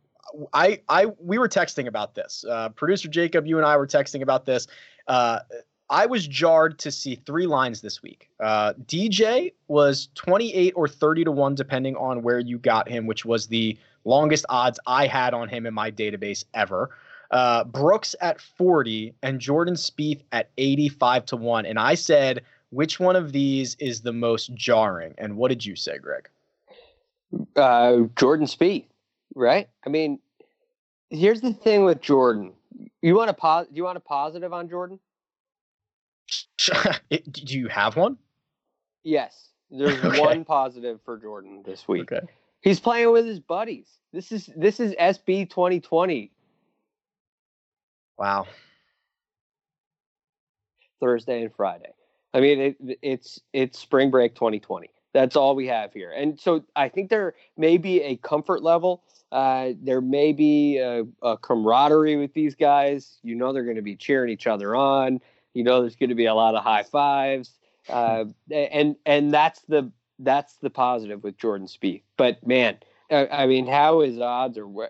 [SPEAKER 1] I, I, we were texting about this. Uh, Producer Jacob, you and I were texting about this. Uh, I was jarred to see three lines this week. Uh, DJ was 28 or 30 to 1, depending on where you got him, which was the longest odds I had on him in my database ever. Uh, Brooks at 40 and Jordan Spieth at 85 to 1. And I said, which one of these is the most jarring? And what did you say, Greg?
[SPEAKER 2] Uh, Jordan Spieth, right? I mean, here's the thing with Jordan. You want a pos- Do you want a positive on Jordan? (laughs)
[SPEAKER 1] Do you have one?
[SPEAKER 2] Yes. There's (laughs)
[SPEAKER 1] Okay.
[SPEAKER 2] one positive for Jordan this week.
[SPEAKER 1] Okay.
[SPEAKER 2] He's playing with his buddies. This is this is SB 2020
[SPEAKER 1] Wow.
[SPEAKER 2] Thursday and Friday. I mean, it, it's it's spring break 2020. That's all we have here. And so I think there may be a comfort level. Uh, there may be a, a camaraderie with these guys. You know, they're going to be cheering each other on. You know, there's going to be a lot of high fives. (laughs) Uh, and and that's the that's the positive with Jordan Spieth. But man, I, I mean, how his odds or where,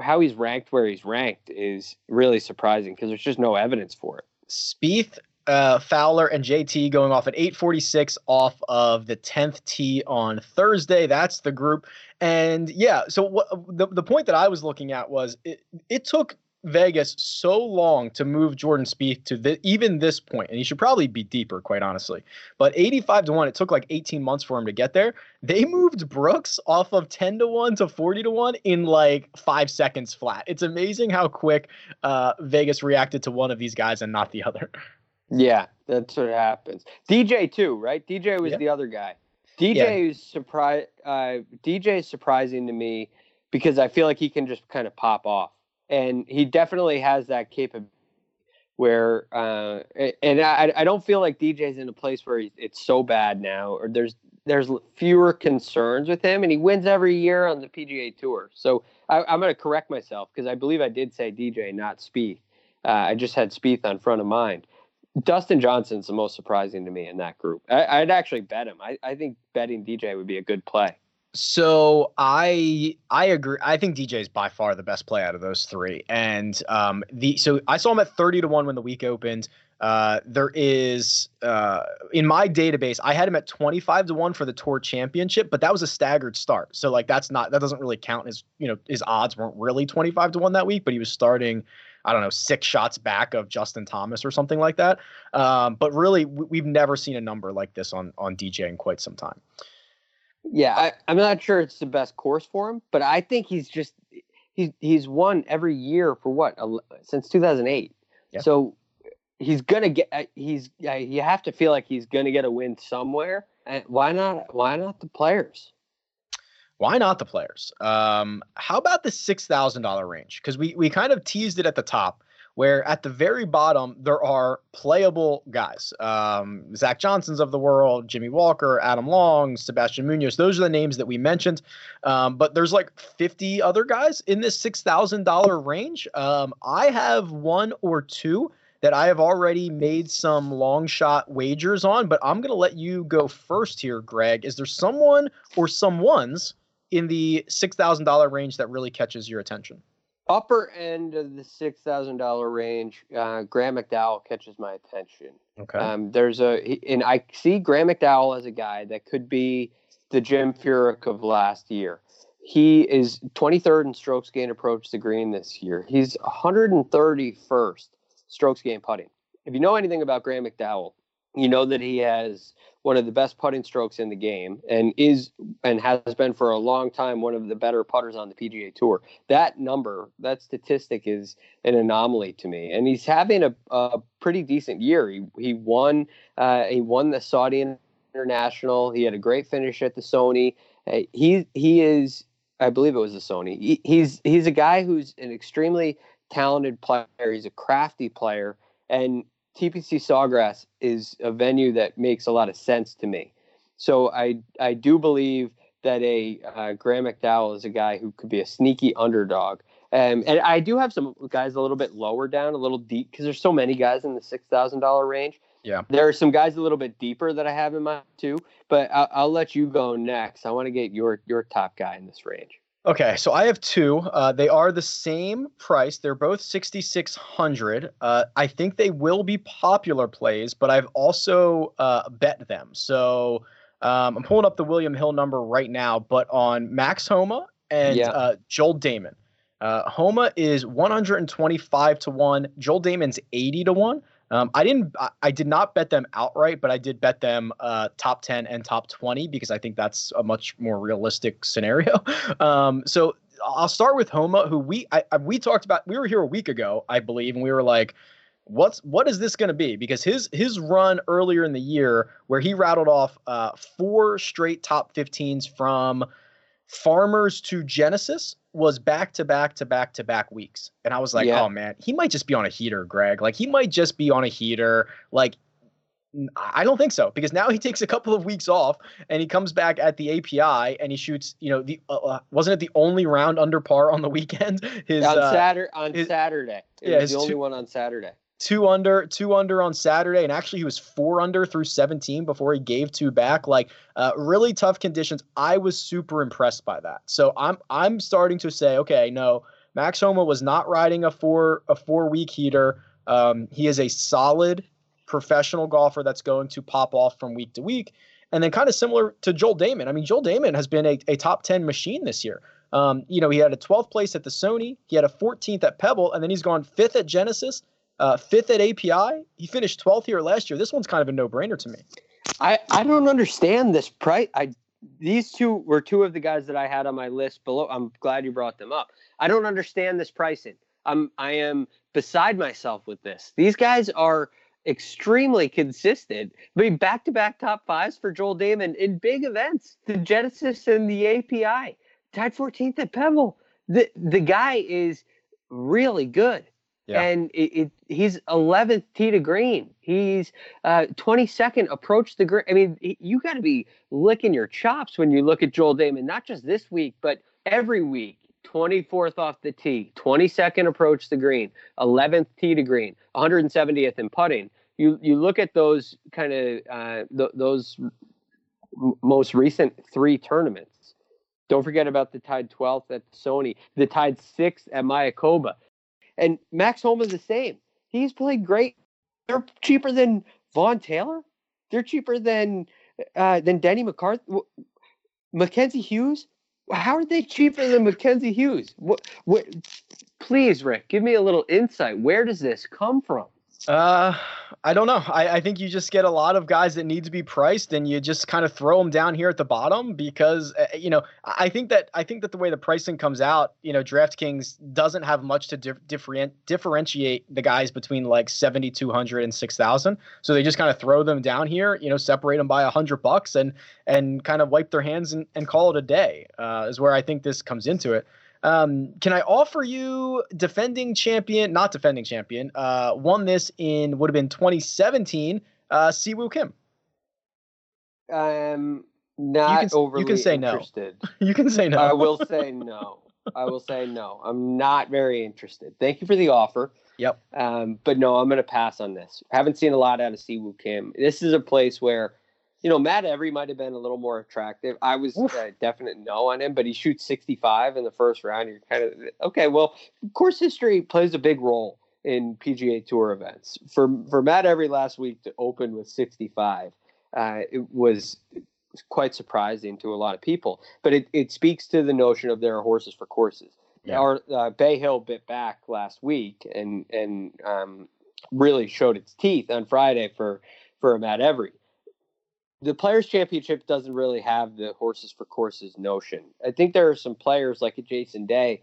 [SPEAKER 2] how he's ranked where he's ranked is really surprising because there's just no evidence for it.
[SPEAKER 1] Spieth, uh, Fowler, and JT going off at 8:46 off of the 10th tee on Thursday. That's the group. And yeah, so what the, the point that I was looking at was it, it took Vegas so long to move Jordan Spieth to the, even this point, and he should probably be deeper, quite honestly. But 85 to one, it took like 18 months for him to get there. They moved Brooks off of 10 to one to 40 to one in like five seconds flat. It's amazing how quick uh, Vegas reacted to one of these guys and not the other. (laughs)
[SPEAKER 2] Yeah, that's what happens. DJ too, right? DJ was the other guy. DJ
[SPEAKER 1] Yeah.
[SPEAKER 2] is surprise. Uh, DJ is surprising to me because I feel like he can just kind of pop off, and he definitely has that capability. Where uh, and I, I don't feel like DJ's in a place where he's, it's so bad now, or there's there's fewer concerns with him, and he wins every year on the PGA Tour. So I, I'm going to correct myself because I believe I did say DJ, not Spieth. Uh, I just had Spieth on front of mind. Dustin Johnson's the most surprising to me in that group. I, I'd actually bet him. I, I think betting DJ would be a good play.
[SPEAKER 1] So I I agree. I think DJ is by far the best play out of those three. And um the so I saw him at 30 to 1 when the week opened. Uh there is uh in my database, I had him at 25 to 1 for the tour championship, but that was a staggered start. So like that's not that doesn't really count His you know, his odds weren't really 25 to 1 that week, but he was starting I don't know, six shots back of Justin Thomas or something like that. Um, but really, we- we've never seen a number like this on on DJ in quite some time.
[SPEAKER 2] Yeah, I, I'm not sure it's the best course for him, but I think he's just he's he's won every year for what since 2008.
[SPEAKER 1] Yeah.
[SPEAKER 2] So he's gonna get uh, he's uh, you have to feel like he's gonna get a win somewhere. And why not? Why not the players?
[SPEAKER 1] Why not the players? Um, how about the six thousand dollar range? Because we we kind of teased it at the top, where at the very bottom there are playable guys. Um, Zach Johnson's of the world, Jimmy Walker, Adam Long, Sebastian Munoz. Those are the names that we mentioned. Um, but there's like fifty other guys in this six thousand dollar range. Um, I have one or two that I have already made some long shot wagers on, but I'm going to let you go first here, Greg. Is there someone or someone's in the $6,000 range that really catches your attention?
[SPEAKER 2] Upper end of the six thousand dollar range, uh, Graham McDowell catches my attention.
[SPEAKER 1] Okay.
[SPEAKER 2] Um, there's a, and I see Graham McDowell as a guy that could be the Jim Furyk of last year. He is 23rd in strokes gained approach to green this year. He's 131st strokes gained putting. If you know anything about Graham McDowell, You know that he has one of the best putting strokes in the game and is and has been for a long time one of the better putters on the PGA Tour. That number, that statistic is an anomaly to me. And he's having a, a pretty decent year. He he won uh, he won the Saudi International. He had a great finish at the Sony. Uh, he he is I believe it was the Sony. He, he's he's a guy who's an extremely talented player. He's a crafty player and TPC Sawgrass is a venue that makes a lot of sense to me. So I I do believe that a uh, Graham McDowell is a guy who could be a sneaky underdog. Um, and I do have some guys a little bit lower down, a little deep, because there's so many guys in the six thousand dollar range.
[SPEAKER 1] Yeah,
[SPEAKER 2] there are some guys a little bit deeper that I have in mind too. But I'll, I'll let you go next. I want to get your your top guy in this range.
[SPEAKER 1] Okay, so I have two. Uh, they are the same price. They're both 6600. Uh, I think they will be popular plays, but I've also uh, bet them. So um, I'm pulling up the William Hill number right now, but on Max Homa and yeah. Uh, Joel Dahmen. Uh, Homa is 125 to 1. Joel Dahmen's 80 to 1. Um, I didn't. I, did not bet them outright, but I did bet them uh, top ten and top twenty because I think that's a much more realistic scenario. (laughs) Um, so I'll start with Homa, who we I, we talked about. We were here a week ago, I believe, and we were like, "What's what is this going to be?" Because his his run earlier in the year, where he rattled off uh, four straight top 15s from Farmers to Genesis, was back to back to back to back weeks. And I was like, yeah. oh man, he might just be on a heater, Greg. Like he might just be on a heater. Like I don't think so because now he takes a couple of weeks off and he comes back at the API and he shoots. You know, the uh, uh, wasn't it the only round under par on the (laughs) weekend?
[SPEAKER 2] His on uh, Saturday. On his, Saturday, it yeah, was the only two, one on Saturday
[SPEAKER 1] two under, two under on Saturday, and actually he was four under through 17 before he gave two back. Like uh, really tough conditions. I was super impressed by that. So I'm I'm starting to say, okay, no, Max Homa was not riding a four a four week heater. Um, he is a solid professional golfer that's going to pop off from week to week. And then kind of similar to Joel Dahmen. I mean, Joel Dahmen has been a, a top 10 machine this year. Um, you know, he had a 12th place at the Sony, he had a 14th at Pebble, and then he's gone fifth at Genesis uh, fifth at API. He finished 12th here last year. This one's kind of a no brainer to me.
[SPEAKER 2] I, I don't understand this price. I these two were two of the guys that I had on my list below. I'm glad you brought them up. I don't understand this pricing. I'm I am beside myself with this. These guys are extremely consistent. I mean, back to back top fives for Joel Dahmen in big events, the Genesis and the API. Tied 14th at Pebble. The the guy is really good. Yeah. And it, it, he's 11th tee to green. He's uh, 22nd approach the green. I mean, you got to be licking your chops when you look at Joel Dahmen, not just this week, but every week. 24th off the tee, 22nd approach the green, 11th tee to green, 170th in putting. You you look at those kind of uh, th- those most recent three tournaments. Don't forget about the tied 12th at Sony, the tied sixth at Mayakoba. And Max Homa is the same. He's played great. They're cheaper than Vaughn Taylor. They're cheaper than uh, than Denny McCarthy. Mackenzie Hughes. How are they cheaper than Mackenzie Hughes? What, what, please, Rick, give me a little insight. Where does this come from?
[SPEAKER 1] Uh, I don't know. I, I think you just get a lot of guys that need to be priced, and you just kind of throw them down here at the bottom because uh, you know I think that I think that the way the pricing comes out, you know, DraftKings doesn't have much to dif- different, differentiate the guys between like seventy two hundred and six thousand. So they just kind of throw them down here, you know, separate them by a hundred bucks, and and kind of wipe their hands and, and call it a day. Uh, is where I think this comes into it. Um, can I offer you defending champion, not defending champion, uh, won this in would have been 2017, uh, Siwoo Kim?
[SPEAKER 2] Um, not
[SPEAKER 1] you can,
[SPEAKER 2] overly
[SPEAKER 1] you can say
[SPEAKER 2] interested.
[SPEAKER 1] no. (laughs) you can say no.
[SPEAKER 2] I will say no. I will say no. I'm not very interested. Thank you for the offer.
[SPEAKER 1] Yep.
[SPEAKER 2] Um, but no, I'm going to pass on this. Haven't seen a lot out of Siwoo Kim. This is a place where you know, Matt Every might have been a little more attractive. I was a definite no on him, but he shoots 65 in the first round. You're kind of okay. Well, course history plays a big role in PGA Tour events. For for Matt Every last week to open with 65, uh, it was quite surprising to a lot of people. But it, it speaks to the notion of there are horses for courses. Yeah. Our uh, Bay Hill bit back last week and and um, really showed its teeth on Friday for for Matt Every. The Players Championship doesn't really have the horses for courses notion. I think there are some players like Jason Day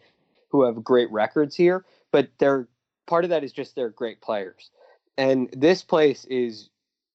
[SPEAKER 2] who have great records here, but they're part of that is just they're great players. And this place is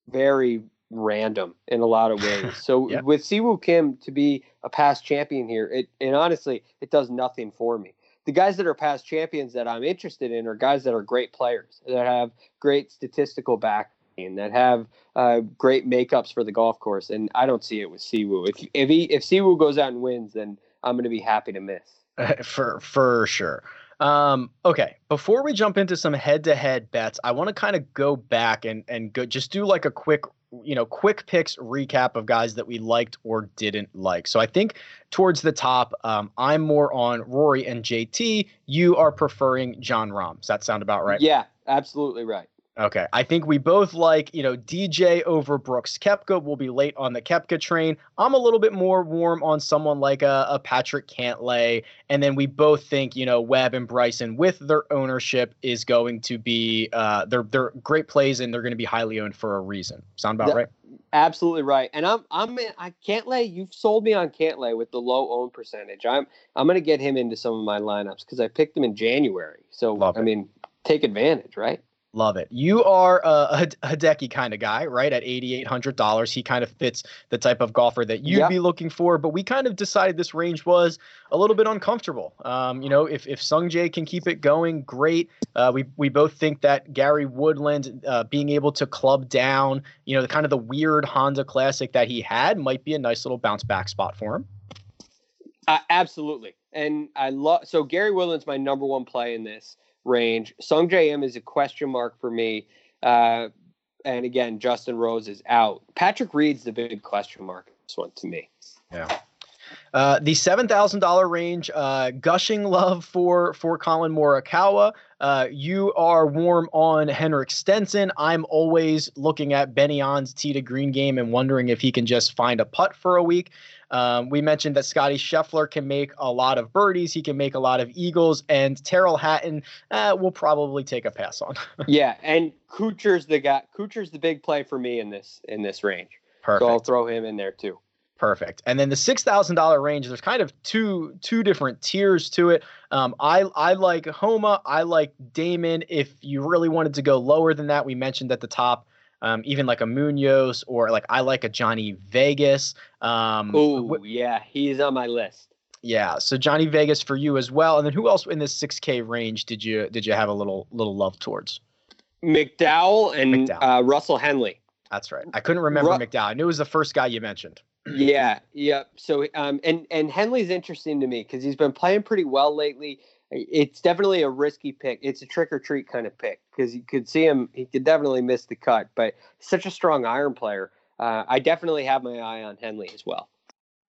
[SPEAKER 2] very random in a lot of ways. (laughs) So
[SPEAKER 1] Yep.
[SPEAKER 2] with Siwoo Kim to be a past champion here, it and honestly, it does nothing for me. The guys that are past champions that I'm interested in are guys that are great players that have great statistical backing, that have uh, great makeups for the golf course, and I don't see it with Siwoo. If if he if Siwoo goes out and wins, then I'm going to be happy to miss. (laughs)
[SPEAKER 1] for for sure. Um, okay, before we jump into some head-to-head bets, I want to kind of go back and and go just do like a quick, you know, quick picks recap of guys that we liked or didn't like. So I think towards the top, um, I'm more on Rory and JT. You are preferring Jon Rahm. Does that sound about right?
[SPEAKER 2] Yeah, absolutely right.
[SPEAKER 1] Okay. I think we both like, you know, DJ over Brooks Koepka. We'll be late on the Koepka train. I'm a little bit more warm on someone like a, a Patrick Cantlay. And then we both think, you know, Webb and Bryson with their ownership is going to be uh they're they're great plays and they're going to be highly owned for a reason. Sound about
[SPEAKER 2] Yeah.
[SPEAKER 1] right?
[SPEAKER 2] Absolutely right. And I'm I'm I can't lay you've sold me on Cantlay with the low own percentage. I'm I'm gonna get him into some of my lineups because I picked him in January. So
[SPEAKER 1] Love
[SPEAKER 2] I
[SPEAKER 1] it.
[SPEAKER 2] mean, take advantage, right?
[SPEAKER 1] Love it. You are a, a (laughs) Hideki kind of guy, right? At $8,800. He kind of fits the type of golfer that you'd
[SPEAKER 2] Yep.
[SPEAKER 1] be looking for, but we kind of decided this range was a little bit uncomfortable. Um, you know, if, if Sungjae can keep it going, great. Uh, we, we both think that Gary Woodland uh, being able to club down, you know, the kind of the weird Honda Classic that he had might be a nice little bounce back spot for him.
[SPEAKER 2] Uh, absolutely. And I love so Gary Woodland's my number one play in this range. Sungjae Im is a question mark for me. Uh, and again, Justin Rose is out. Patrick Reed's the big question mark this one to me.
[SPEAKER 1] Yeah. Uh, the seven thousand dollar range, uh, gushing love for for Collin Morikawa. Uh, you are warm on Henrik Stenson. I'm always looking at Benny An's tee to green game and wondering if he can just find a putt for a week. Um, we mentioned that Scotty Scheffler can make a lot of birdies. He can make a lot of eagles, and Tyrrell Hatton uh, will probably take a pass on. (laughs)
[SPEAKER 2] yeah, and Kuchar's the guy. Kuchar's the big play for me in this in this range.
[SPEAKER 1] Perfect.
[SPEAKER 2] So I'll throw him in there too.
[SPEAKER 1] Perfect. And then the six thousand dollar range, there's kind of two two different tiers to it. Um, I I like Homa. I like Dahmen. If you really wanted to go lower than that, we mentioned at the top, um, even like a Munoz or like I like a Johnny Vegas. Um,
[SPEAKER 2] Oh yeah, he's on my list.
[SPEAKER 1] yeah. So Johnny Vegas for you as well. And then who else in this six K range did you did you have a little little love towards?
[SPEAKER 2] McDowell and
[SPEAKER 1] McDowell.
[SPEAKER 2] Uh, Russell Henley.
[SPEAKER 1] That's right. I couldn't remember
[SPEAKER 2] Ru-
[SPEAKER 1] McDowell. I knew it was the first guy you mentioned. (clears throat)
[SPEAKER 2] yeah, yeah. So um, and and Henley's interesting to me because he's been playing pretty well lately. It's definitely a risky pick. It's a trick or treat kind of pick because you could see him. He could definitely miss the cut, but such a strong iron player. Uh, I definitely have my eye on Henley as well.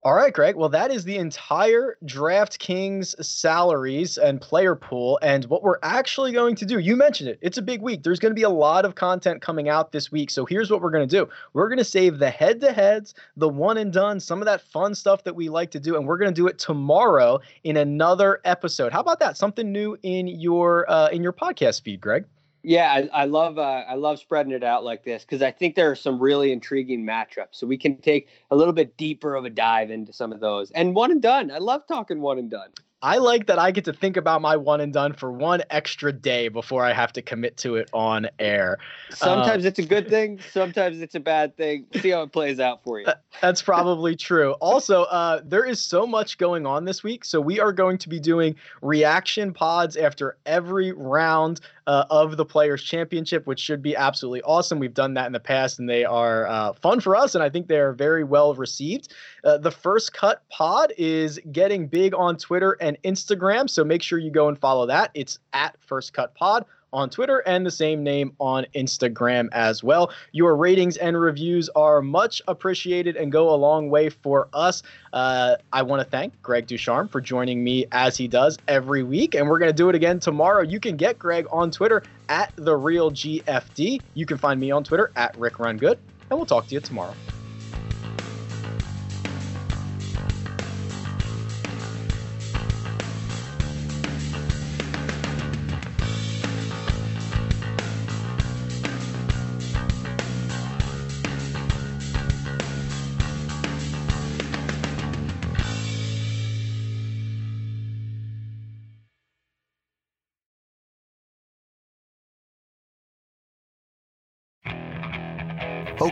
[SPEAKER 1] All right, Greg. Well, that is the entire DraftKings salaries and player pool. And what we're actually going to do, you mentioned it, it's a big week. There's going to be a lot of content coming out this week. So here's what we're going to do we're going to save the head to heads, the one and done, some of that fun stuff that we like to do. And we're going to do it tomorrow in another episode. How about that? Something new in your uh, in your podcast feed, Greg.
[SPEAKER 2] Yeah, I, I love uh, I love spreading it out like this because I think there are some really intriguing matchups. So we can take a little bit deeper of a dive into some of those. And one and done. I love talking one and done.
[SPEAKER 1] I like that I get to think about my one and done for one extra day before I have to commit to it on air.
[SPEAKER 2] Sometimes it's a good thing. Sometimes it's a bad thing. See how it plays out for you.
[SPEAKER 1] That's probably true. Also, uh, there is so much going on this week. So, we are going to be doing reaction pods after every round uh, of the Players' Championship, which should be absolutely awesome. We've done that in the past, and they are uh, fun for us, and I think they are very well received. Uh, the First Cut Pod is getting big on Twitter and Instagram. So, make sure you go and follow that. It's at First Cut Pod on Twitter and the same name on Instagram as well. Your ratings and reviews are much appreciated and go a long way for us. Uh, I want to thank Greg Ducharme for joining me as he does every week, and we're going to do it again tomorrow. You can get Greg on Twitter at the real GFD. You can find me on Twitter at Rick Run Good, and we'll talk to you tomorrow.